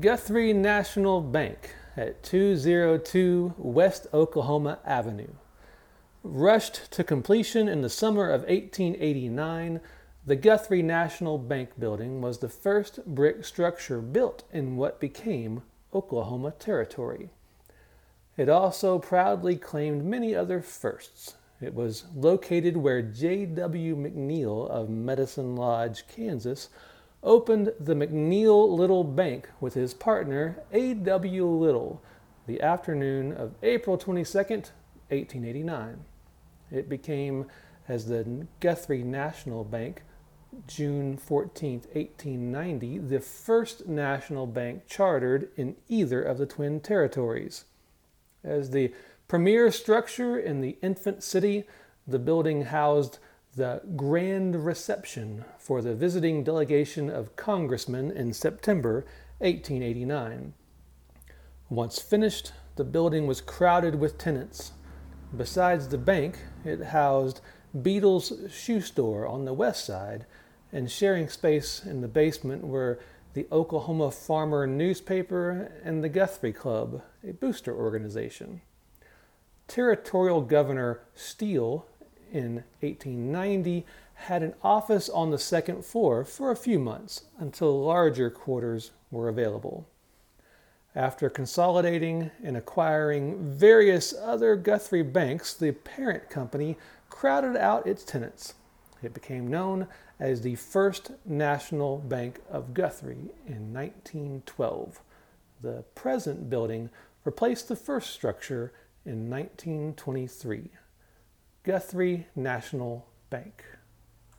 Guthrie National Bank at 202 West Oklahoma Avenue. Rushed to completion in the summer of 1889, the Guthrie National Bank building was the first brick structure built in what became Oklahoma Territory. It also proudly claimed many other firsts. It was located where J.W. McNeal of Medicine Lodge, Kansas, opened the McNeal Little Bank with his partner A.W. Little the afternoon of April 22, 1889. It became as the Guthrie National Bank June 14, 1890, the first national bank chartered in either of the twin territories. As the premier structure in the infant city, the building housed the grand reception for the visiting delegation of congressmen in September 1889. Once finished, the building was crowded with tenants. Besides the bank, it housed Beadle's shoe store on the west side, and sharing space in the basement were the Oklahoma Farmer newspaper and the Guthrie Club, a booster organization. Territorial Governor Steele in 1890 had an office on the second floor for a few months until larger quarters were available. After consolidating and acquiring various other Guthrie banks, the parent company crowded out its tenants. It became known as the First National Bank of Guthrie in 1912. The present building replaced the first structure in 1923. Guthrie National Bank.